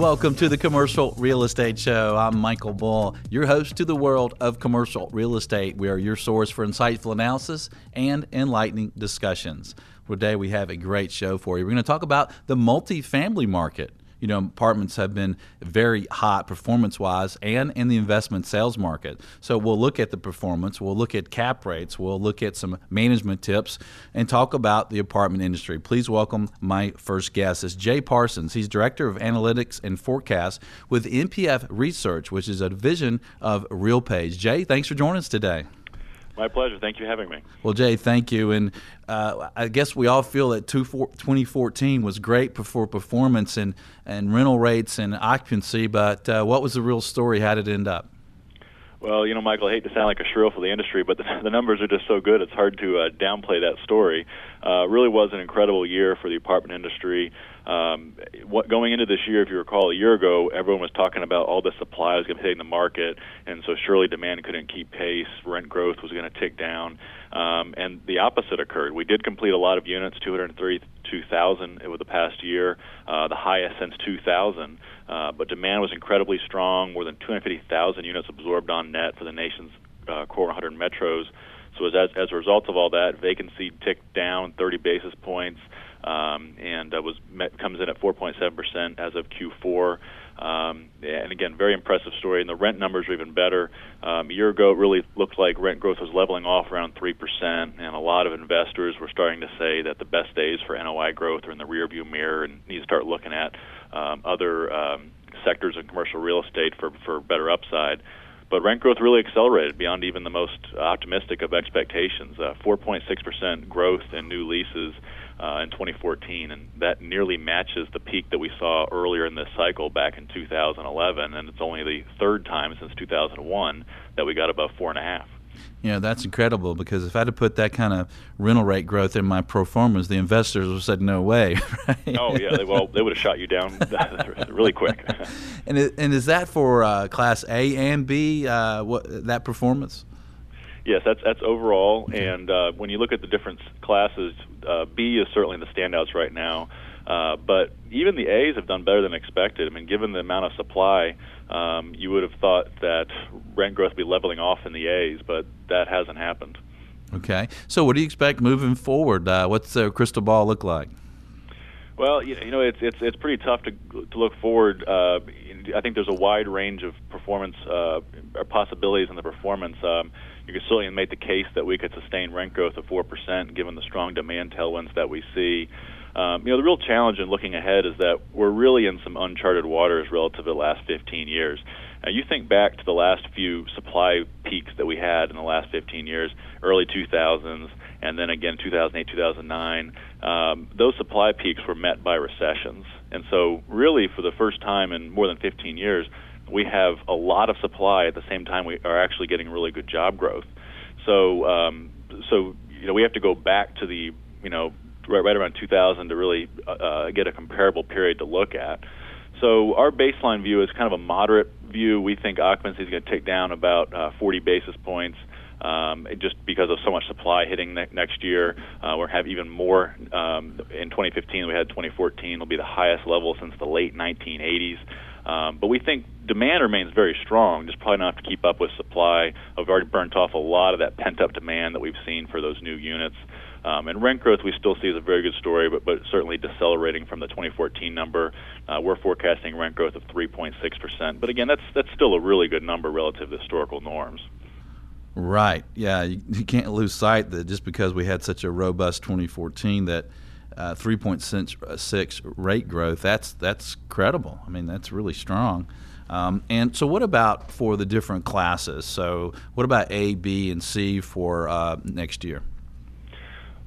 Welcome to the Commercial Real Estate Show. I'm Michael Bull, your host to the world of commercial real estate. We are your source for insightful analysis and enlightening discussions. Today, we have a great show for you. We're going to talk about the multifamily market you know, apartments have been very hot performance wise and in the investment sales market. So we'll look at the performance, we'll look at cap rates, we'll look at some management tips and talk about the apartment industry. Please welcome my first guest is Jay Parsons. He's Director of Analytics and Forecast with MPF Research, which is a division of RealPage. Jay, thanks for joining us today. My pleasure. Thank you for having me. Well, Jay, thank you. And uh, I guess we all feel that 2014 was great for performance and, and rental rates and occupancy, but uh, what was the real story? How did it end up? Well, you know, Michael, I hate to sound like a shrill for the industry, but the, the numbers are just so good, it's hard to uh, downplay that story. Uh, really was an incredible year for the apartment industry. Um, what going into this year, if you recall, a year ago, everyone was talking about all the supply was going to hit in the market, and so surely demand couldn't keep pace. Rent growth was going to tick down, um, and the opposite occurred. We did complete a lot of units, 232,000 over the past year, uh, the highest since 2000. Uh, but demand was incredibly strong. More than 250,000 units absorbed on net for the nation's uh, core 100 metros. So as, as a result of all that, vacancy ticked down 30 basis points um, and uh, was met, comes in at 4.7 percent as of Q4. Um, and again, very impressive story. And the rent numbers are even better. Um, a year ago, it really looked like rent growth was leveling off around three percent, and a lot of investors were starting to say that the best days for NOI growth are in the rearview mirror, and need to start looking at um, other um, sectors of commercial real estate for for better upside but rent growth really accelerated beyond even the most optimistic of expectations. Uh, 4.6% growth in new leases uh, in 2014, and that nearly matches the peak that we saw earlier in this cycle back in 2011. And it's only the third time since 2001 that we got above four and a half. You know, that's incredible because if I had to put that kind of rental rate growth in my pro formas, the investors would have said, no way. Right? Oh, yeah. They, well, they would have shot you down really quick. and, and is that for uh, Class A and B, uh, what, that performance? Yes, that's that's overall. Okay. And uh, when you look at the different classes, uh, B is certainly the standouts right now. Uh, but even the A's have done better than expected. I mean, given the amount of supply, um, you would have thought that rent growth would be leveling off in the A's, but that hasn't happened. Okay. So, what do you expect moving forward? Uh, what's the crystal ball look like? Well, you know, it's it's it's pretty tough to to look forward. Uh, I think there's a wide range of performance uh, possibilities in the performance. Um, certainly make the case that we could sustain rent growth of four percent, given the strong demand tailwinds that we see. Um, you know, the real challenge in looking ahead is that we're really in some uncharted waters relative to the last 15 years. Now, you think back to the last few supply peaks that we had in the last 15 years, early 2000s, and then again 2008, 2009. Um, those supply peaks were met by recessions, and so really for the first time in more than 15 years, we have a lot of supply at the same time we are actually getting really good job growth. So, um, so you know, we have to go back to the you know right, right around 2000 to really uh, uh, get a comparable period to look at. So our baseline view is kind of a moderate view. We think occupancy is going to take down about uh, 40 basis points. Um, just because of so much supply hitting ne- next year, uh, we'll have even more um, in 2015. We had 2014 will be the highest level since the late 1980s. Um, but we think demand remains very strong, just probably not to keep up with supply. We've already burnt off a lot of that pent up demand that we've seen for those new units. Um, and rent growth we still see as a very good story, but, but certainly decelerating from the 2014 number. Uh, we're forecasting rent growth of 3.6%. But again, that's, that's still a really good number relative to historical norms. Right. Yeah. You, you can't lose sight that just because we had such a robust 2014 that uh, 3.6 rate growth, that's, that's credible. I mean, that's really strong. Um, and so, what about for the different classes? So, what about A, B, and C for uh, next year?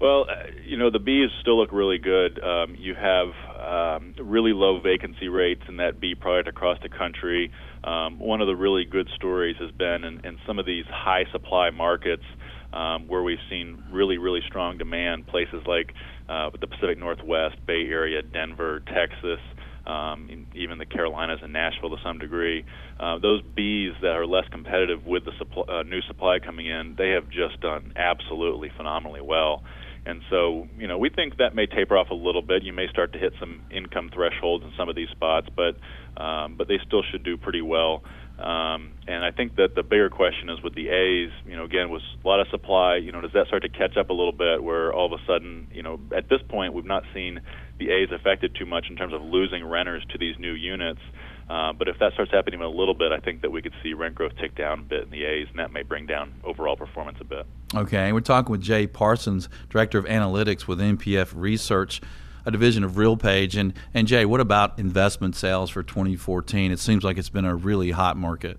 Well, uh, you know, the Bs still look really good. Um, you have um, really low vacancy rates in that B product across the country. Um, one of the really good stories has been in, in some of these high supply markets um, where we've seen really, really strong demand, places like uh, the Pacific Northwest, Bay Area, Denver, Texas. Um, even the Carolinas and Nashville to some degree. Uh, those Bs that are less competitive with the supply, uh, new supply coming in, they have just done absolutely phenomenally well. And so, you know, we think that may taper off a little bit. You may start to hit some income thresholds in some of these spots, but um, but they still should do pretty well. Um, and I think that the bigger question is with the A's, you know, again, with a lot of supply, you know, does that start to catch up a little bit where all of a sudden, you know, at this point, we've not seen the A's affected too much in terms of losing renters to these new units. Uh, but if that starts happening a little bit, I think that we could see rent growth tick down a bit in the A's, and that may bring down overall performance a bit. Okay, we're talking with Jay Parsons, Director of Analytics with MPF Research a division of RealPage. And, and Jay, what about investment sales for 2014? It seems like it's been a really hot market.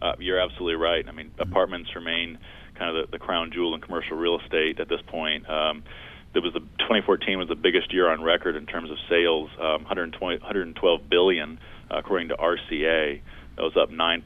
Uh, you're absolutely right. I mean, apartments remain kind of the, the crown jewel in commercial real estate at this point. Um, there was the 2014 was the biggest year on record in terms of sales, um, 112 billion uh, according to RCA. That was up 9%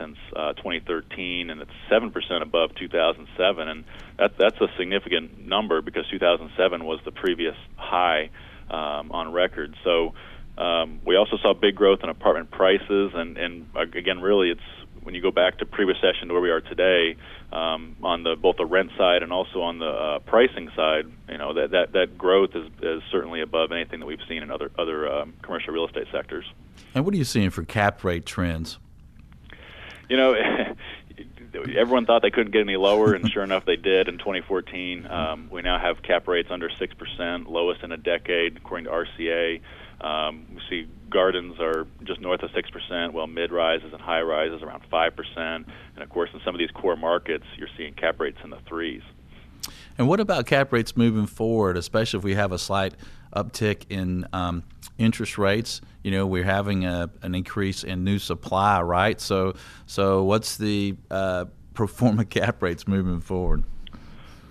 since uh, 2013, and it's 7% above 2007. And that, that's a significant number because 2007 was the previous high um, on record. So um, we also saw big growth in apartment prices, and, and again, really, it's when you go back to pre-recession to where we are today, um, on the both the rent side and also on the uh, pricing side, you know that that that growth is, is certainly above anything that we've seen in other other um, commercial real estate sectors. And what are you seeing for cap rate trends? You know. everyone thought they couldn't get any lower, and sure enough, they did in 2014. Um, we now have cap rates under six percent, lowest in a decade, according to RCA. Um, we see gardens are just north of 6%, while mid rises and high rises around 5%. And of course, in some of these core markets, you're seeing cap rates in the threes. And what about cap rates moving forward, especially if we have a slight uptick in um, interest rates? You know, we're having a, an increase in new supply, right? So, so what's the uh, pro forma cap rates moving forward?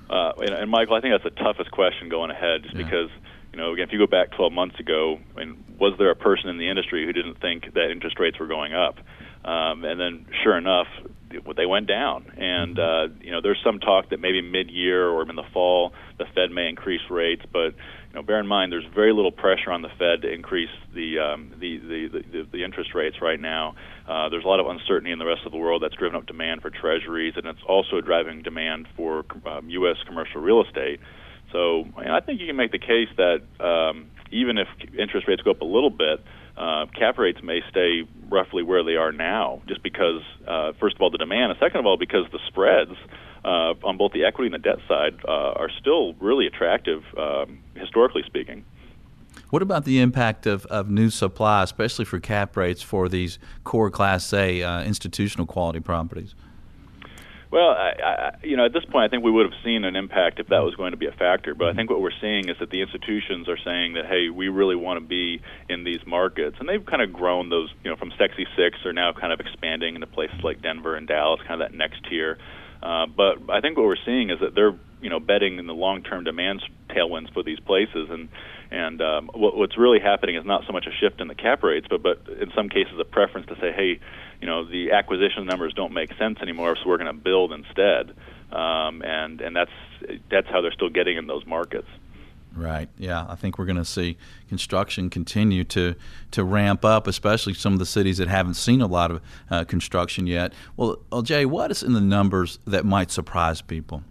Uh, and, and, Michael, I think that's the toughest question going ahead, just yeah. because you know, again, if you go back 12 months ago, I mean, was there a person in the industry who didn't think that interest rates were going up? Um, and then, sure enough, they went down. And uh, you know, there's some talk that maybe mid-year or in the fall, the Fed may increase rates. But know, bear in mind, there's very little pressure on the Fed to increase the um, the, the, the the interest rates right now. Uh, there's a lot of uncertainty in the rest of the world that's driven up demand for Treasuries, and it's also driving demand for um, U.S. commercial real estate. So I think you can make the case that um, even if interest rates go up a little bit, uh, cap rates may stay roughly where they are now, just because, uh, first of all, the demand, and second of all, because the spreads uh, on both the equity and the debt side uh, are still really attractive, um, historically speaking. What about the impact of, of new supply, especially for cap rates for these core Class A uh, institutional quality properties? Well, I, I, you know, at this point, I think we would have seen an impact if that was going to be a factor. But I think what we're seeing is that the institutions are saying that, hey, we really want to be in these markets, and they've kind of grown those, you know, from Sexy Six are now kind of expanding into places like Denver and Dallas, kind of that next tier. Uh, but I think what we're seeing is that they're, you know, betting in the long-term demand tailwinds for these places, and and um, what, what's really happening is not so much a shift in the cap rates, but but in some cases a preference to say, hey, you know, the acquisition numbers don't make sense anymore, so we're going to build instead. Um, and and that's that's how they're still getting in those markets. Right. Yeah, I think we're going to see construction continue to to ramp up, especially some of the cities that haven't seen a lot of uh, construction yet. Well, Jay, what is in the numbers that might surprise people?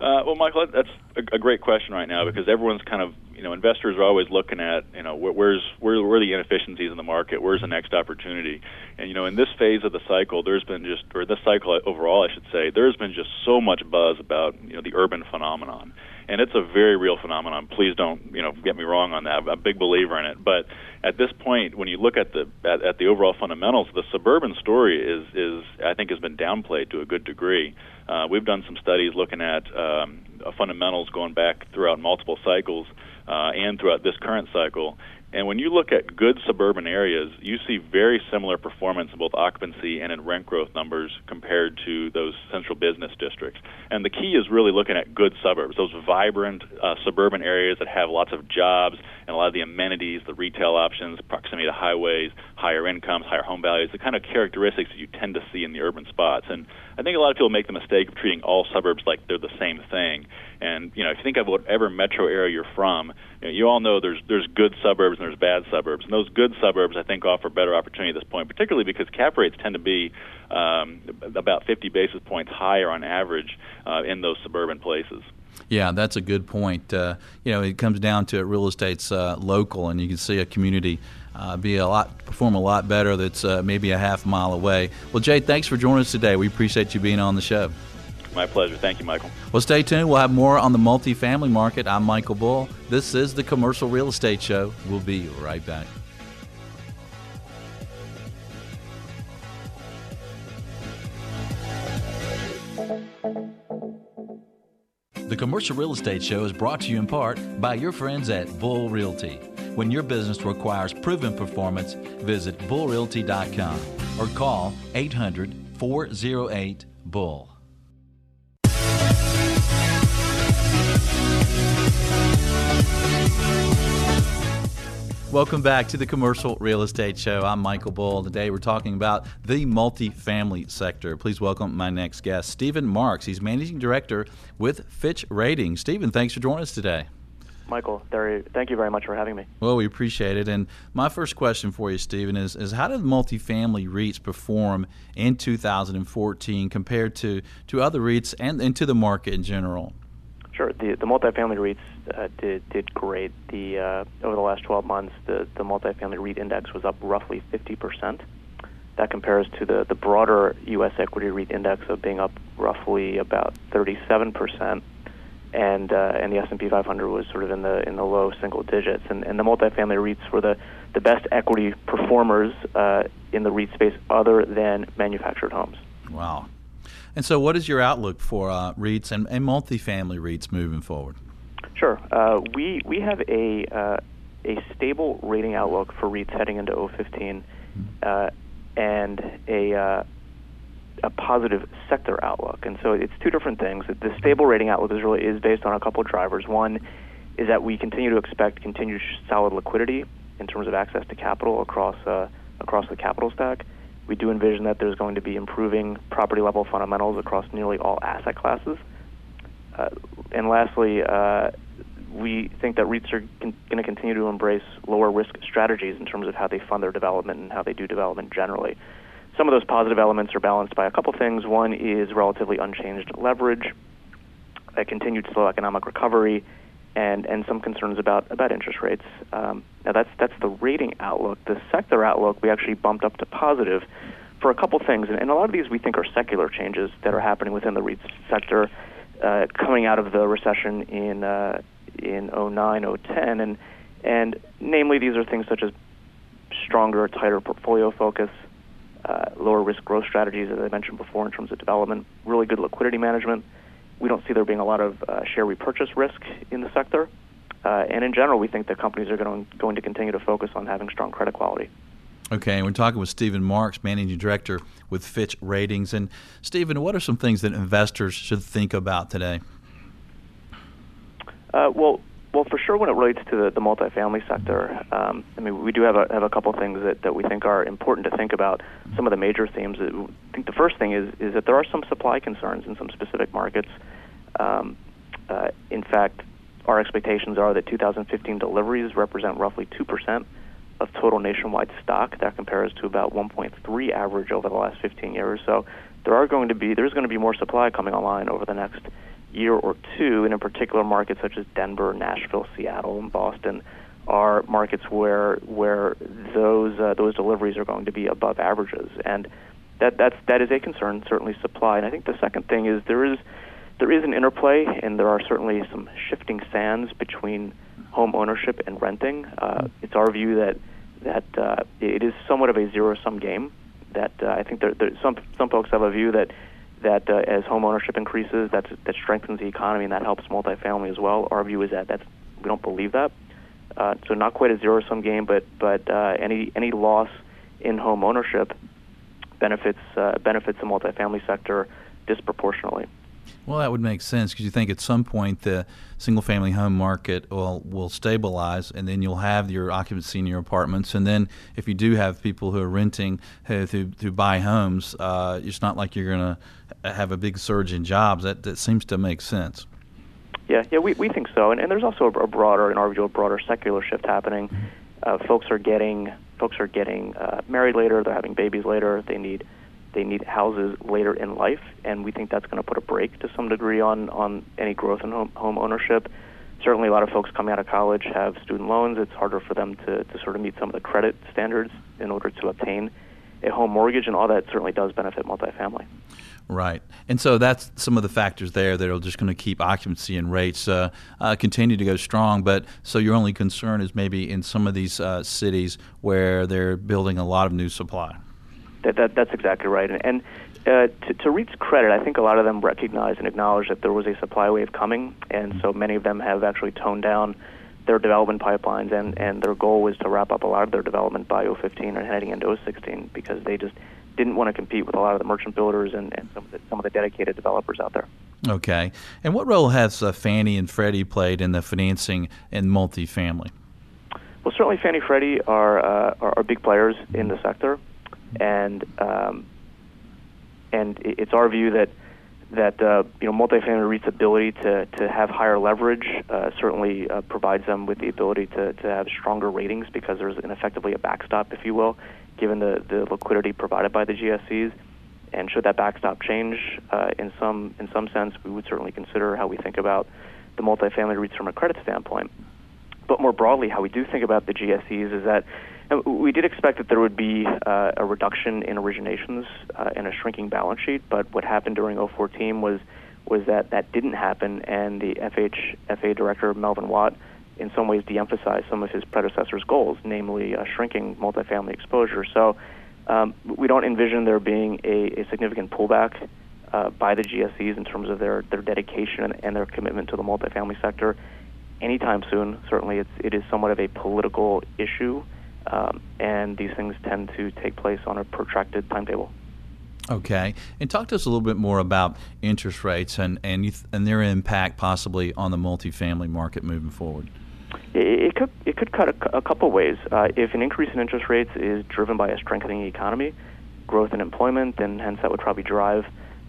Uh, well, Michael, that's a great question right now because everyone's kind of you know investors are always looking at you know where, where's where, where are the inefficiencies in the market? Where's the next opportunity? And you know in this phase of the cycle there's been just or this cycle overall I should say there's been just so much buzz about you know the urban phenomenon. And it's a very real phenomenon. Please don't you know get me wrong on that. I'm a big believer in it. But at this point when you look at the at, at the overall fundamentals the suburban story is is I think has been downplayed to a good degree. Uh, we've done some studies looking at um, fundamentals going back throughout multiple cycles uh, and throughout this current cycle. And when you look at good suburban areas, you see very similar performance in both occupancy and in rent growth numbers compared to those central business districts. And the key is really looking at good suburbs, those vibrant uh, suburban areas that have lots of jobs and a lot of the amenities, the retail options, proximity to highways, higher incomes, higher home values, the kind of characteristics that you tend to see in the urban spots. And I think a lot of people make the mistake of treating all suburbs like they're the same thing. And you know, if you think of whatever metro area you're from, you, know, you all know there's there's good suburbs and there's bad suburbs. And those good suburbs, I think, offer better opportunity at this point, particularly because cap rates tend to be um, about 50 basis points higher on average uh, in those suburban places. Yeah, that's a good point. Uh, you know, it comes down to real estate's uh, local, and you can see a community uh, be a lot perform a lot better that's uh, maybe a half mile away. Well, Jay, thanks for joining us today. We appreciate you being on the show. My pleasure. Thank you, Michael. Well, stay tuned. We'll have more on the multifamily market. I'm Michael Bull. This is the Commercial Real Estate Show. We'll be right back. The Commercial Real Estate Show is brought to you in part by your friends at Bull Realty. When your business requires proven performance, visit bullrealty.com or call 800 408 Bull. Welcome back to the Commercial Real Estate Show. I'm Michael Bull. Today we're talking about the multifamily sector. Please welcome my next guest, Stephen Marks. He's Managing Director with Fitch Ratings. Stephen, thanks for joining us today. Michael, thank you very much for having me. Well, we appreciate it. And my first question for you, Stephen, is, is how did multifamily REITs perform in 2014 compared to, to other REITs and, and to the market in general? Sure. The, the multifamily REITs uh, did did great. The uh, over the last 12 months, the the multifamily REIT index was up roughly 50 percent. That compares to the the broader U.S. equity REIT index of being up roughly about 37 percent, and uh, and the S&P 500 was sort of in the in the low single digits. And and the multifamily REITs were the the best equity performers uh, in the REIT space, other than manufactured homes. Wow. And so, what is your outlook for uh, REITs and, and multifamily REITs moving forward? Sure. Uh, we we have a uh, a stable rating outlook for REITs heading into 015, uh, and a uh, a positive sector outlook. And so it's two different things. The stable rating outlook is really is based on a couple of drivers. One is that we continue to expect continued solid liquidity in terms of access to capital across uh, across the capital stack. We do envision that there's going to be improving property level fundamentals across nearly all asset classes. Uh, and lastly, uh, we think that REITs are con- going to continue to embrace lower risk strategies in terms of how they fund their development and how they do development generally. Some of those positive elements are balanced by a couple things. One is relatively unchanged leverage, a continued slow economic recovery, and, and some concerns about, about interest rates. Um, now, that's, that's the rating outlook. The sector outlook, we actually bumped up to positive for a couple things. And, and a lot of these we think are secular changes that are happening within the REIT sector uh, coming out of the recession in uh, in 09, 010, and and namely these are things such as stronger, tighter portfolio focus, uh, lower risk growth strategies, as I mentioned before, in terms of development, really good liquidity management. We don't see there being a lot of uh, share repurchase risk in the sector. Uh, and in general, we think that companies are going, going to continue to focus on having strong credit quality. Okay, and we're talking with Stephen Marks, Managing Director with Fitch Ratings. And Stephen, what are some things that investors should think about today? Uh, well, well, for sure, when it relates to the, the multifamily sector, um, I mean, we do have a have a couple things that, that we think are important to think about. Some of the major themes. I think the first thing is is that there are some supply concerns in some specific markets. Um, uh, in fact, our expectations are that 2015 deliveries represent roughly two percent of total nationwide stock. That compares to about 1.3 average over the last 15 years. So there are going to be there's going to be more supply coming online over the next year or two, and in particular markets such as Denver, Nashville, Seattle, and Boston are markets where where those uh, those deliveries are going to be above averages, and that that's that is a concern, certainly supply. And I think the second thing is there is there is an interplay, and there are certainly some shifting sands between home ownership and renting. Uh, it's our view that that uh, it is somewhat of a zero sum game. That uh, I think there, there, some some folks have a view that that uh, as home ownership increases, that's, that strengthens the economy and that helps multifamily as well. Our view is that that's, we don't believe that. Uh, so not quite a zero sum game, but but uh, any any loss in home ownership benefits uh, benefits the multifamily sector disproportionately. Well, that would make sense because you think at some point the single-family home market will will stabilize, and then you'll have your occupancy in your apartments, and then if you do have people who are renting who who, who buy homes, uh, it's not like you're going to have a big surge in jobs. That that seems to make sense. Yeah, yeah, we we think so, and, and there's also a, broader, in our view, a broader secular shift happening. Uh, folks are getting folks are getting uh, married later. They're having babies later. They need they need houses later in life, and we think that's going to put a brake to some degree on on any growth in home, home ownership. Certainly, a lot of folks coming out of college have student loans. It's harder for them to, to sort of meet some of the credit standards in order to obtain a home mortgage, and all that certainly does benefit multifamily. Right, and so that's some of the factors there that are just going to keep occupancy and rates uh, uh, continue to go strong. But so your only concern is maybe in some of these uh, cities where they're building a lot of new supply. That, that that's exactly right, and, and uh, to, to REIT's credit, I think a lot of them recognize and acknowledge that there was a supply wave coming, and so many of them have actually toned down their development pipelines, and, and their goal was to wrap up a lot of their development by 015 and heading into 016 because they just didn't want to compete with a lot of the merchant builders and, and some, of the, some of the dedicated developers out there. Okay. And what role has uh, Fannie and Freddie played in the financing in multifamily? Well, certainly Fannie and Freddie are, uh, are, are big players in the sector, and um, and it's our view that that uh, you know multifamily REIT's ability to to have higher leverage uh, certainly uh, provides them with the ability to to have stronger ratings because there's effectively a backstop, if you will, given the the liquidity provided by the GSEs. And should that backstop change uh, in some in some sense, we would certainly consider how we think about the multifamily REITs from a credit standpoint. But more broadly, how we do think about the GSEs is that we did expect that there would be uh, a reduction in originations uh, and a shrinking balance sheet, but what happened during 014 was was that that didn't happen, and the FHFA director Melvin Watt, in some ways, de-emphasized some of his predecessor's goals, namely uh, shrinking multifamily exposure. So um, we don't envision there being a, a significant pullback uh, by the GSEs in terms of their their dedication and their commitment to the multifamily sector anytime soon. Certainly, it's it is somewhat of a political issue um, and these things tend to take place on a protracted timetable. Okay, and talk to us a little bit more about interest rates and and, th- and their impact possibly on the multifamily market moving forward. It, could it could cut a, a couple ways. Uh, if an increase in interest rates is driven by a strengthening economy, growth in employment, then hence that would probably drive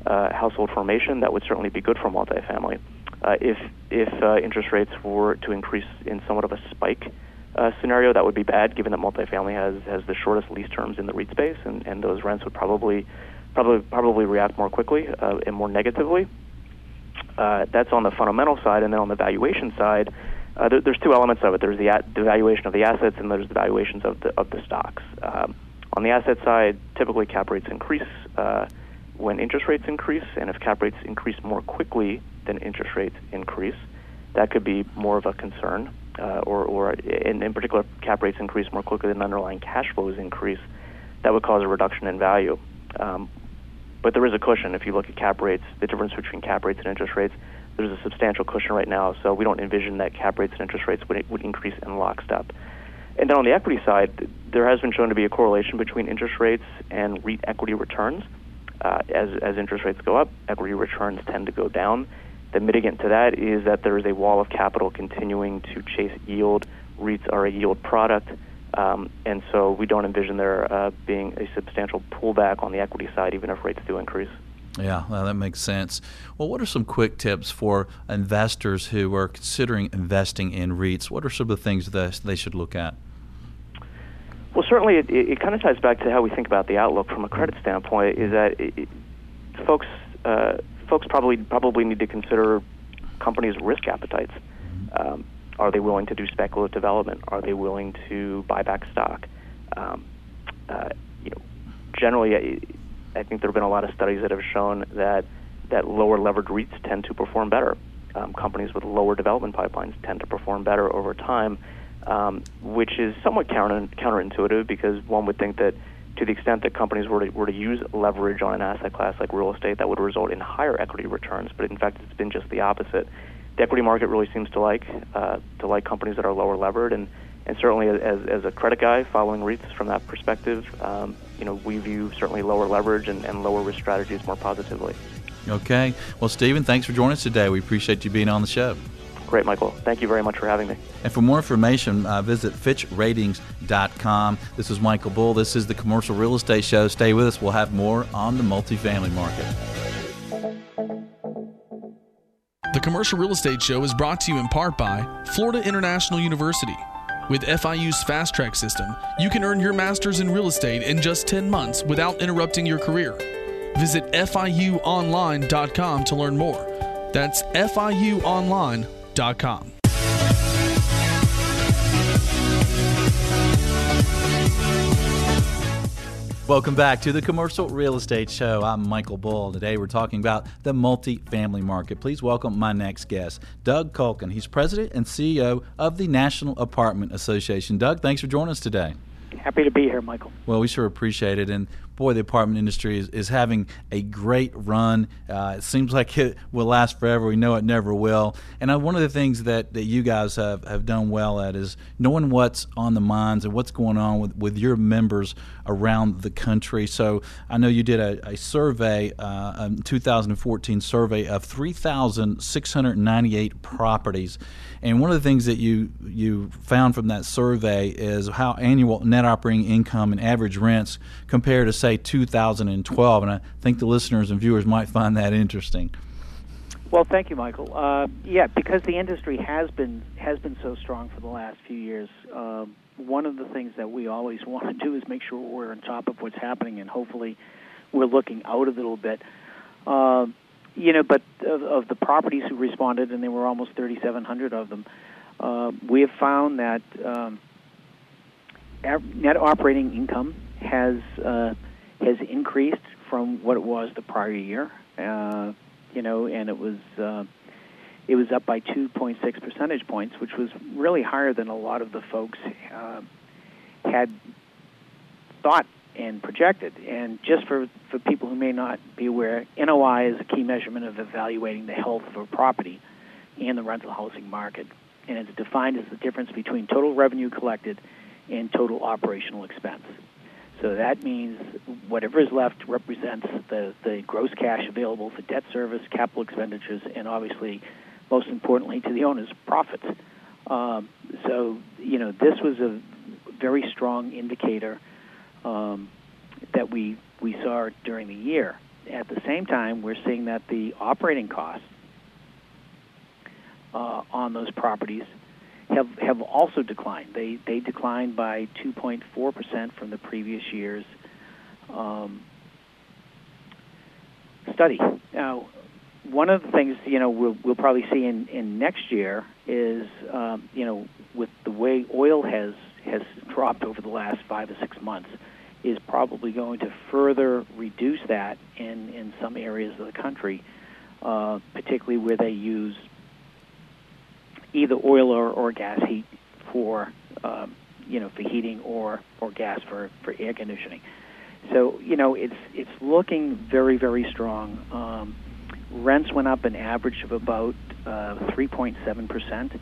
uh, household formation. That would certainly be good for multifamily. Uh, if if uh, interest rates were to increase in somewhat of a spike uh, scenario, that would be bad, given that multifamily has has the shortest lease terms in the REIT space, and, and those rents would probably probably probably react more quickly uh, and more negatively. Uh, that's on the fundamental side, and then on the valuation side, uh, there, there's two elements of it. There's the, a- the valuation of the assets, and there's the valuations of the of the stocks. Um, on the asset side, typically cap rates increase uh, when interest rates increase, and if cap rates increase more quickly than interest rates increase, that could be more of a concern uh, or, or in, in particular, cap rates increase more quickly than underlying cash flows increase, that would cause a reduction in value. Um, but there is a cushion if you look at cap rates, the difference between cap rates and interest rates. There's a substantial cushion right now, so we don't envision that cap rates and interest rates would, would increase in lockstep. And then on the equity side, there has been shown to be a correlation between interest rates and REIT equity returns. Uh, as, as interest rates go up, equity returns tend to go down. The mitigant to that is that there is a wall of capital continuing to chase yield. REITs are a yield product, um, and so we don't envision there uh, being a substantial pullback on the equity side, even if rates do increase. Yeah, well, that makes sense. Well, what are some quick tips for investors who are considering investing in REITs? What are some of the things that they should look at? Well, certainly, it, it, it kind of ties back to how we think about the outlook from a credit standpoint. Is that it, folks uh, folks probably probably need to consider companies' risk appetites. Um, are they willing to do speculative development? Are they willing to buy back stock? Um, uh, you know, generally, I, I think there have been a lot of studies that have shown that that lower levered REITs tend to perform better. Um, companies with lower development pipelines tend to perform better over time, um, which is somewhat counter, counterintuitive because one would think that to the extent that companies were to, were to use leverage on an asset class like real estate, that would result in higher equity returns. But in fact, it's been just the opposite. The equity market really seems to like uh, to like companies that are lower levered, and and certainly as as a credit guy following REITs from that perspective, um, you know, we view certainly lower leverage and, and lower risk strategies more positively. Okay. Well, Stephen, thanks for joining us today. We appreciate you being on the show. Great, Michael. Thank you very much for having me. And for more information, uh, visit FitchRatings.com. This is Michael Bull. This is the Commercial Real Estate Show. Stay with us. We'll have more on the multifamily market. The Commercial Real Estate Show is brought to you in part by Florida International University. With FIU's Fast Track system, you can earn your master's in real estate in just 10 months without interrupting your career. Visit FIUOnline.com to learn more. That's FIUOnline.com. Welcome back to the Commercial Real Estate Show. I'm Michael Bull. Today we're talking about the multifamily market. Please welcome my next guest, Doug Culkin. He's president and CEO of the National Apartment Association. Doug, thanks for joining us today. Happy to be here, Michael. Well, we sure appreciate it. And boy, the apartment industry is, is having a great run. Uh, it seems like it will last forever. We know it never will. And uh, one of the things that, that you guys have, have done well at is knowing what's on the minds and what's going on with, with your members around the country. So I know you did a, a survey, uh, a 2014 survey of 3,698 properties. And one of the things that you you found from that survey is how annual net operating income and average rents compare to say 2012. And I think the listeners and viewers might find that interesting. Well, thank you, Michael. Uh, yeah, because the industry has been has been so strong for the last few years. Um, one of the things that we always want to do is make sure we're on top of what's happening, and hopefully, we're looking out a little bit. Uh, you know, but of, of, the properties who responded, and there were almost 3,700 of them, uh, we have found that um, net operating income has uh, has increased from what it was the prior year. Uh, you know, and it was uh, it was up by 2.6 percentage points, which was really higher than a lot of the folks uh, had thought and projected. And just for, for people who may not be aware, NOI is a key measurement of evaluating the health of a property and the rental housing market. And it's defined as the difference between total revenue collected and total operational expense. So that means whatever is left represents the, the gross cash available for debt service, capital expenditures, and obviously, most importantly, to the owner's profits. Um, so, you know, this was a very strong indicator um, that we we saw during the year. At the same time, we're seeing that the operating costs uh, on those properties have have also declined. They they declined by 2.4 percent from the previous year's um, study. Now, one of the things you know we'll, we'll probably see in, in next year is um, you know with the way oil has has dropped over the last five to six months is probably going to further reduce that in, in some areas of the country, uh, particularly where they use either oil or, or gas heat for um, you know for heating or, or gas for, for air conditioning. So you know it's it's looking very very strong. Um, rents went up an average of about uh, 3.7 percent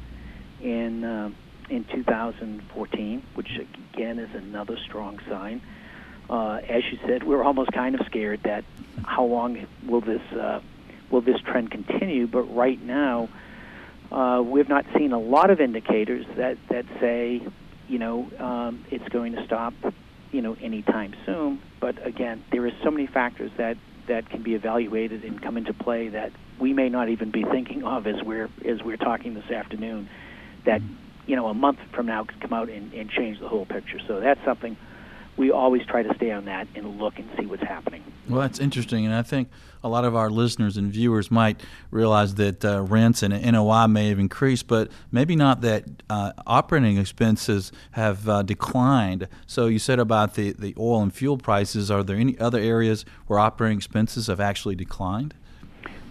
in uh, in 2014, which again is another strong sign uh, as you said, we're almost kind of scared that how long will this uh, will this trend continue? But right now, uh, we've not seen a lot of indicators that that say, you know, um, it's going to stop, you know, anytime soon. But again, there are so many factors that that can be evaluated and come into play that we may not even be thinking of as we're as we're talking this afternoon. That you know, a month from now could come out and, and change the whole picture. So that's something we always try to stay on that and look and see what's happening. Well, that's interesting, and I think a lot of our listeners and viewers might realize that uh, rents and NOI may have increased, but maybe not that uh, operating expenses have uh, declined. So you said about the, the oil and fuel prices. Are there any other areas where operating expenses have actually declined?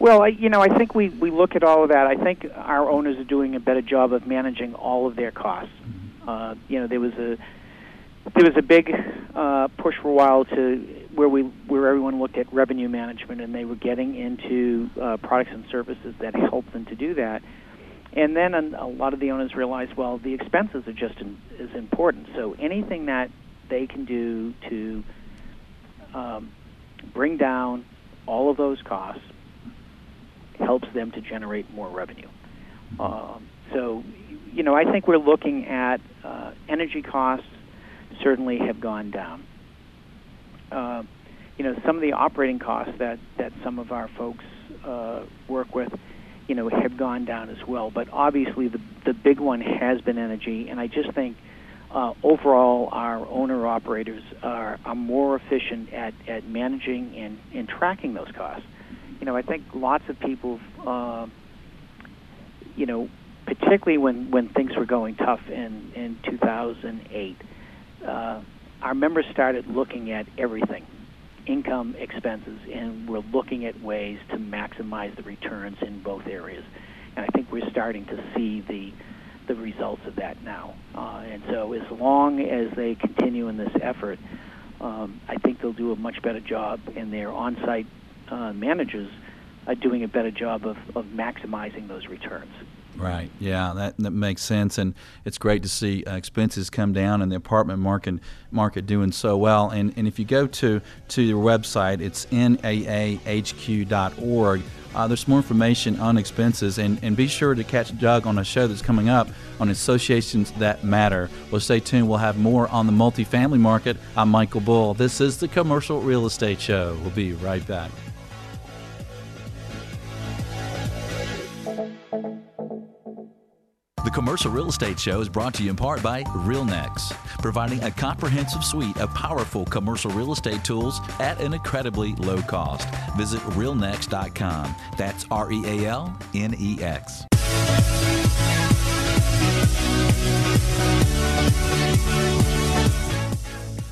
Well, I, you know, I think we, we look at all of that. I think our owners are doing a better job of managing all of their costs. Mm-hmm. Uh, you know, there was a there was a big uh, push for a while to where we where everyone looked at revenue management and they were getting into uh, products and services that helped them to do that. And then a lot of the owners realized, well, the expenses are just in, as important. So anything that they can do to um, bring down all of those costs helps them to generate more revenue. Um, so, you know, I think we're looking at uh, energy costs certainly have gone down. Uh, you know, some of the operating costs that, that some of our folks uh, work with, you know, have gone down as well. But obviously, the the big one has been energy, and I just think uh, overall our owner operators are, are more efficient at, at managing and, and tracking those costs. You know, I think lots of people, uh, you know, particularly when, when things were going tough in, in 2008, uh, our members started looking at everything income, expenses, and we're looking at ways to maximize the returns in both areas. And I think we're starting to see the the results of that now. Uh, and so, as long as they continue in this effort, um, I think they'll do a much better job, and their on-site uh, managers are doing a better job of, of maximizing those returns. Right. Yeah, that, that makes sense, and it's great to see uh, expenses come down and the apartment market market doing so well. And and if you go to to your website, it's naahq.org. Uh, there's more information on expenses, and, and be sure to catch Doug on a show that's coming up on associations that matter. Well, stay tuned. We'll have more on the multifamily market. I'm Michael Bull. This is the Commercial Real Estate Show. We'll be right back. The Commercial Real Estate Show is brought to you in part by RealNex, providing a comprehensive suite of powerful commercial real estate tools at an incredibly low cost. Visit realnex.com. That's R E A L N E X.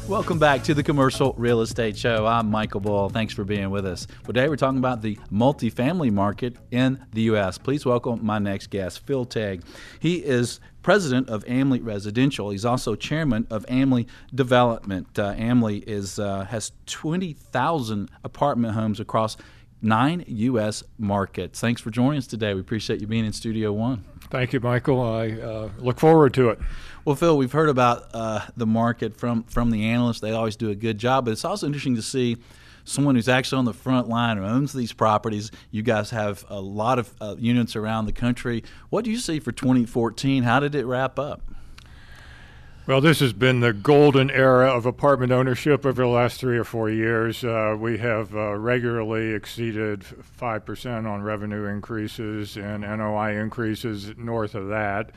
Welcome back to the Commercial Real Estate Show. I'm Michael Bull. Thanks for being with us. Today we're talking about the multifamily market in the U.S. Please welcome my next guest, Phil Tague. He is president of AMLI Residential. He's also chairman of AMLI Development. Uh, AMLI is uh, has 20,000 apartment homes across nine U.S. markets. Thanks for joining us today. We appreciate you being in Studio One. Thank you, Michael. I uh, look forward to it. Well, Phil, we've heard about uh, the market from from the analysts. They always do a good job, but it's also interesting to see someone who's actually on the front line who owns these properties. You guys have a lot of uh, units around the country. What do you see for 2014? How did it wrap up? Well, this has been the golden era of apartment ownership over the last three or four years. Uh, we have uh, regularly exceeded 5% on revenue increases and NOI increases north of that.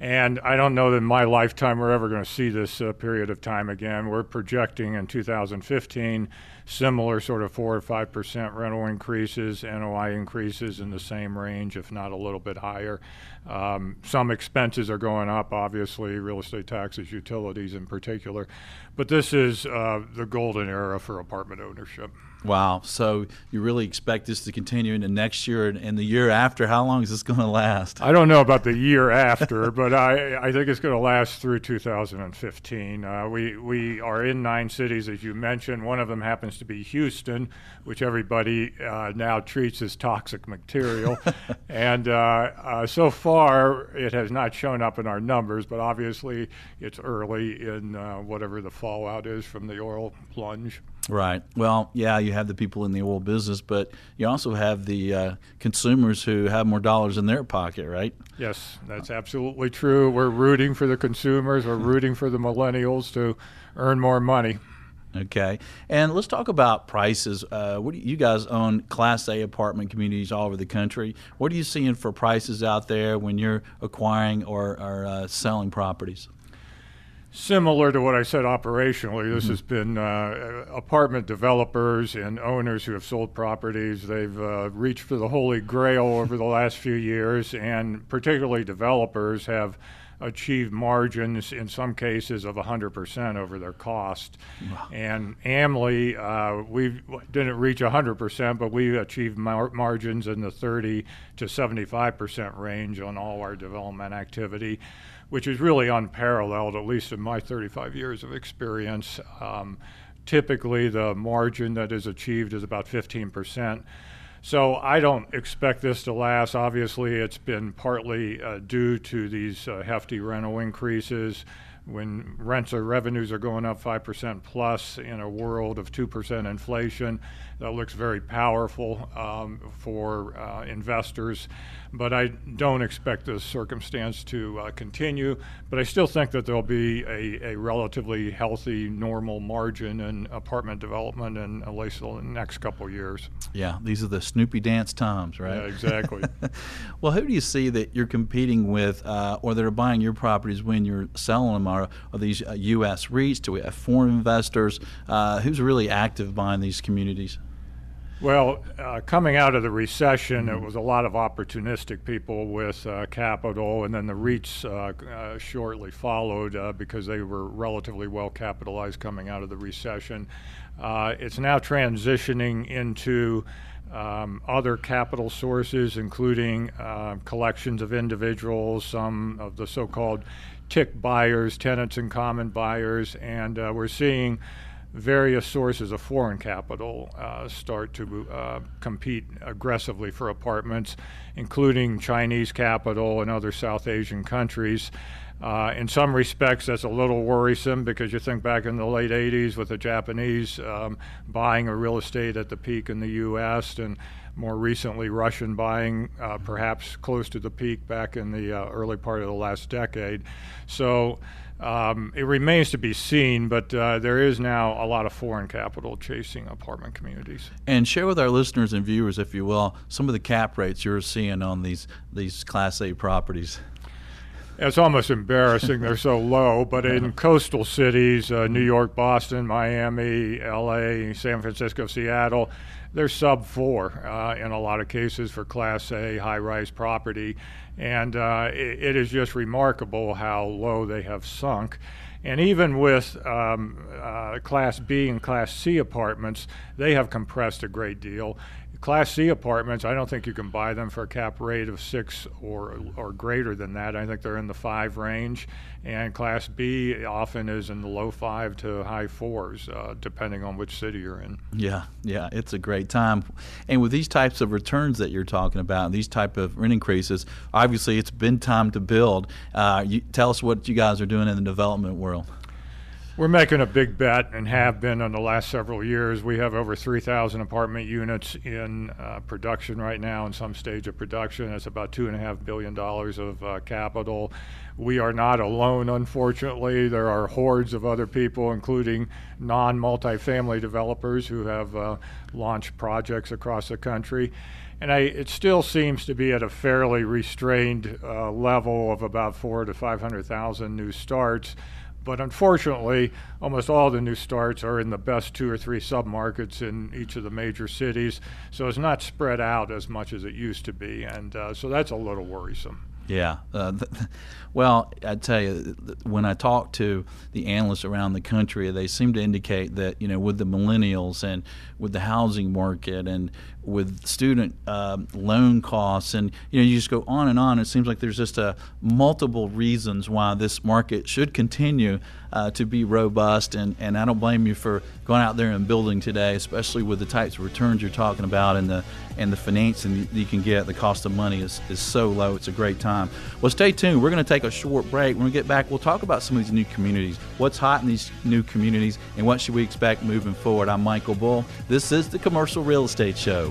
And I don't know that in my lifetime we're ever going to see this uh, period of time again. We're projecting in 2015 similar sort of 4 or 5% rental increases, NOI increases in the same range, if not a little bit higher. Um, some expenses are going up, obviously, real estate taxes, utilities in particular. But this is uh, the golden era for apartment ownership. Wow. So you really expect this to continue into next year and, the year after? How long is this going to last? I don't know about the year after, but I, I think it's going to last through 2015. Uh, we, we are in nine cities, as you mentioned. One of them happens to be Houston, which everybody uh, now treats as toxic material. and uh, uh, so far, it has not shown up in our numbers, but obviously it's early in uh, whatever the fallout is from the oil plunge. Right. Well, yeah, you have the people in the oil business, but you also have the uh, consumers who have more dollars in their pocket, right? Yes, that's absolutely true. We're rooting for the consumers. We're rooting for the millennials to earn more money. Okay, and let's talk about prices. Uh, what do you, you guys own Class A apartment communities all over the country? What are you seeing for prices out there when you're acquiring or, or uh, selling properties? Similar to what I said operationally, this mm-hmm. has been uh, apartment developers and owners who have sold properties. They've uh, reached for the holy grail over the last few years, and particularly developers have achieved margins in some cases of 100% over their cost. Wow. And AMLI, uh, we didn't reach 100%, but we achieved mar- margins in the 30 to 75% range on all our development activity which is really unparalleled, at least in my 35 years of experience. Um, typically, the margin that is achieved is about 15%. So I don't expect this to last. Obviously, it's been partly uh, due to these uh, hefty rental increases. when rents or revenues are going up 5% plus in a world of 2% inflation, that looks very powerful um, for uh, investors. But I don't expect this circumstance to uh, continue. But I still think that there'll be a, a relatively healthy, normal margin in apartment development in at least the next couple years. Yeah, these are the Snoopy dance times, right? Yeah, exactly. well, who do you see that you're competing with uh, or that are buying your properties when you're selling them? Are, are these uh, U.S. REITs? Do we have foreign investors? Uh, who's really active buying these communities? Well, uh, coming out of the recession, mm-hmm. it was a lot of opportunistic people with uh, capital, and then the REITs uh, uh shortly followed uh, because they were relatively well capitalized coming out of the recession. Uh, it's now transitioning into um, other capital sources, including collections of individuals, some of the so called tick buyers, tenants in common buyers, and we're seeing various sources of foreign capital uh, start to uh, compete aggressively for apartments, including Chinese capital and other South Asian countries. Uh, in some respects, that's a little worrisome because you think back in the late 80s with the Japanese um, buying a real estate at the peak in the U.S. and more recently Russian buying uh, perhaps close to the peak back in the uh, early part of the last decade. So um, it remains to be seen, but uh, there is now a lot of foreign capital chasing apartment communities. And share with our listeners and viewers, if you will, some of the cap rates you're seeing on these these Class A properties. It's almost embarrassing they're so low, but in coastal cities, uh, New York, Boston, Miami, LA, San Francisco, Seattle, they're sub four uh, in a lot of cases for Class A high rise property. And uh, it, it is just remarkable how low they have sunk. And even with um, uh, Class B and Class C apartments, they have compressed a great deal. Class C apartments, I don't think you can buy them for a cap rate of six or or greater than that. I think they're in the five range, and Class B often is in the low five to high fours, uh, depending on which city you're in. Yeah, yeah, it's a great time. And with these types of returns that you're talking about, these type of rent increases, obviously it's been time to build. Uh, you, tell us what you guys are doing in the development world. We're making a big bet and have been in the last several years. We have over 3,000 apartment units in uh, production right now, in some stage of production. That's about $2.5 billion of uh, capital. We are not alone, unfortunately. There are hordes of other people, including non multifamily developers, who have uh, launched projects across the country. And I, it still seems to be at a fairly restrained uh, level of about four to 500,000 new starts. But unfortunately, almost all the new starts are in the best two or three submarkets in each of the major cities. So it's not spread out as much as it used to be. And uh, so that's a little worrisome. Yeah. Uh, well, I tell you, when I talk to the analysts around the country, they seem to indicate that you know with the millennials and with the housing market and with student uh, loan costs and you know you just go on and on. It seems like there's just a multiple reasons why this market should continue uh, to be robust. And, and I don't blame you for going out there and building today, especially with the types of returns you're talking about and the and the financing you can get. The cost of money is, is so low. It's a great time. Well, stay tuned. We're going to take a short break. When we get back, we'll talk about some of these new communities. What's hot in these new communities and what should we expect moving forward? I'm Michael Bull. This is the Commercial Real Estate Show.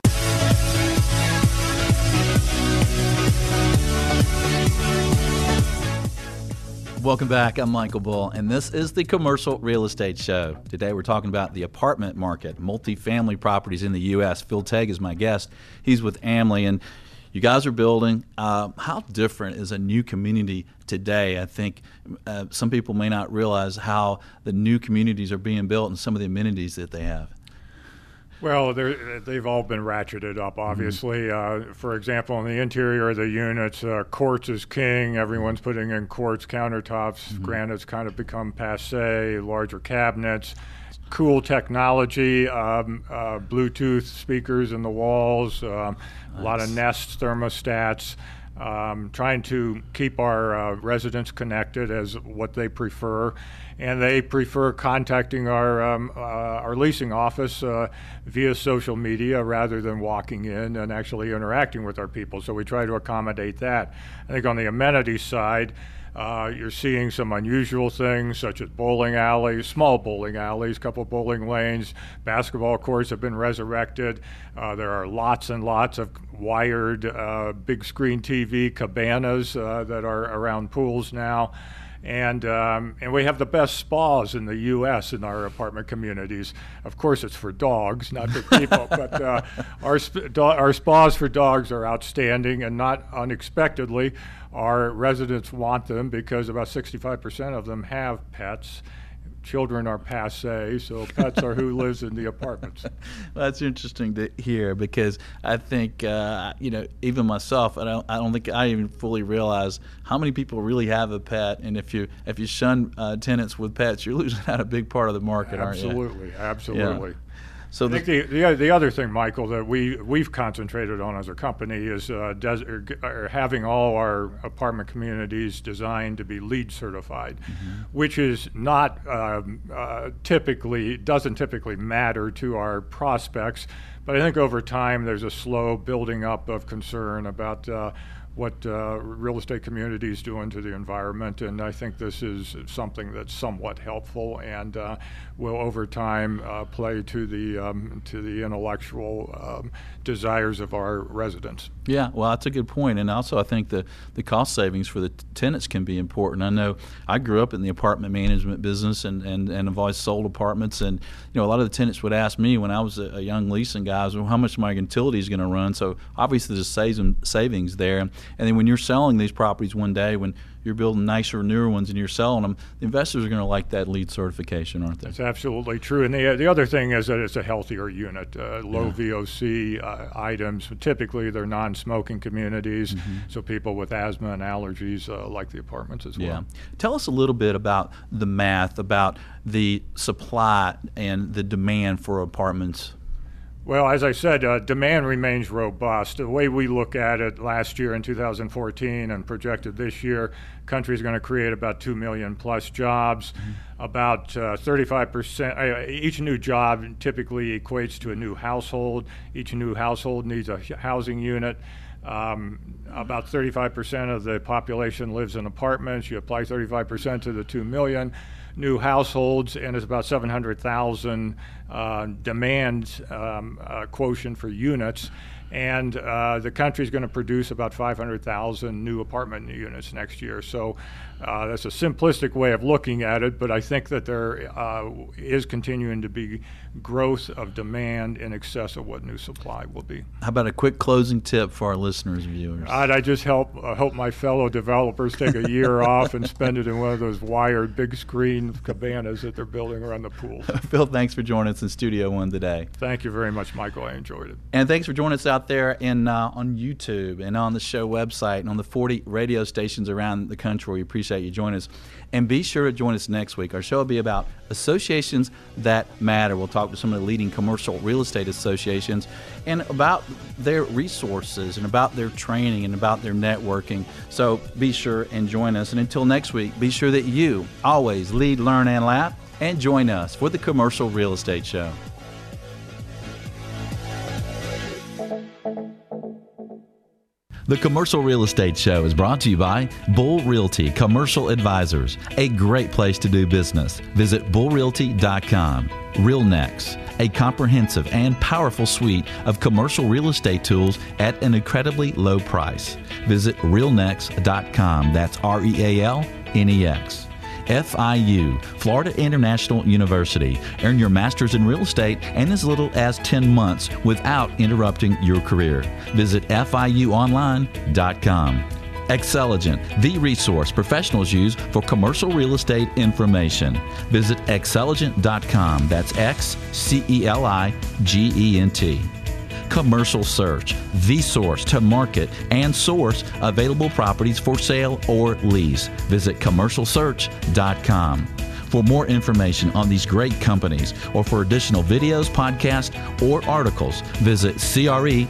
Welcome back. I'm Michael Bull, and this is the Commercial Real Estate Show. Today we're talking about the apartment market, multifamily properties in the U.S. Phil Tague is my guest. He's with AMLI, and you guys are building. Uh, how different is a new community today? I think uh, some people may not realize how the new communities are being built and some of the amenities that they have. Well, they've all been ratcheted up, mm-hmm. obviously. Mm-hmm. Uh, for example, in the interior of the units, uh, quartz is king. Everyone's putting in quartz countertops. Mm-hmm. Granite's kind of become passe, larger cabinets. cool technology, um, uh, Bluetooth speakers in the walls, um, a lot of Nest thermostats. Um, trying to keep our uh, residents connected as what they prefer, and they prefer contacting our um, uh, our leasing office uh, via social media rather than walking in and actually interacting with our people. So we try to accommodate that. I think on the amenity side. Uh, you're seeing some unusual things such as bowling alleys, small bowling alleys, couple bowling lanes, basketball courts have been resurrected. Uh, there are lots and lots of wired uh, big screen TV cabanas uh, that are around pools now. And, um, and we have the best spas in the U.S. in our apartment communities. Of course, it's for dogs, not for people, but uh, our, sp- do- our spas for dogs are outstanding and not unexpectedly our residents want them because about 65% of them have pets. Children are passe, so pets are who lives in the apartments. Well, that's interesting to hear because I think uh, you know even myself I don't I don't think I even fully realize how many people really have a pet and if you if you shun uh, tenants with pets you're losing out a big part of the market absolutely absolutely Yeah. So the, the, the other thing, Michael, that we, we've concentrated on as a company is uh, des- or, or having all our apartment communities designed to be LEED certified, which is not um, uh, typically, doesn't typically matter to our prospects. But I think over time, there's a slow building up of concern about uh, what uh, real estate communities doing to the environment, and I think this is something that's somewhat helpful and uh, will over time uh, play to the um, to the intellectual um, desires of our residents. Yeah, well, that's a good point. and also I think the the cost savings for the t- tenants can be important. I know I grew up in the apartment management business, and and and have always sold apartments, and you know a lot of the tenants would ask me when I was a, a young leasing guy, well, how much my utilities going to run? So obviously there's saving, savings there, and then when you're selling these properties one day, when you're building nicer, newer ones, and you're selling them, the investors are going to like that LEED certification, aren't they? That's absolutely true. And the, the other thing is that it's a healthier unit, uh, low VOC uh, items. Typically, they're non smoking communities, so people with asthma and allergies uh, like the apartments as well. Yeah. Tell us a little bit about the math, about the supply and the demand for apartments. Well, as I said, uh, demand remains robust. The way we look at it last year in 2014 and projected this year, country is going to create about 2 million plus jobs. About uh, 35%, uh, each new job typically equates to a new household. Each new household needs a housing unit. Um, about 35% of the population lives in apartments. You apply 35% to the 2 million new households, and it's about 700,000 uh, demand um, uh, quotient for units. And uh, the country is going to produce about 500,000 new apartment units next year. So uh, that's a simplistic way of looking at it, but I think that there uh, is continuing to be growth of demand in excess of what new supply will be. How about a quick closing tip for our listeners and viewers? I'd, I just help uh, hope my fellow developers take a year off and spend it in one of those wired big screen cabanas that they're building around the pool. Phil, thanks for joining us in Studio One today. Thank you very much, Michael. I enjoyed it. And thanks for joining us out there in uh, on YouTube and on the show website and on the 40 radio stations around the country. We appreciate you joining us. And be sure to join us next week. Our show will be about associations that matter. We'll talk to some of the leading commercial real estate associations and about their resources and about their training and about their networking. So be sure and join us. And until next week, be sure that you always lead, learn, and laugh. And join us for the Commercial Real Estate Show. The Commercial Real Estate Show is brought to you by Bull Realty Commercial Advisors, a great place to do business. Visit bullrealty.com. RealNex, a comprehensive and powerful suite of commercial real estate tools at an incredibly low price. Visit realnex.com. That's R E A L N E X. FIU, Florida International University. Earn your master's in real estate in as little as 10 months without interrupting your career. Visit FIUonline.com. Xceligent, the resource professionals use for commercial real estate information. Visit xceligent.com. That's X C E L I G E N T. Commercial Search, the source to market and source available properties for sale or lease. Visit commercialsearch.com. For more information on these great companies or for additional videos, podcasts, or articles, visit creshow.com.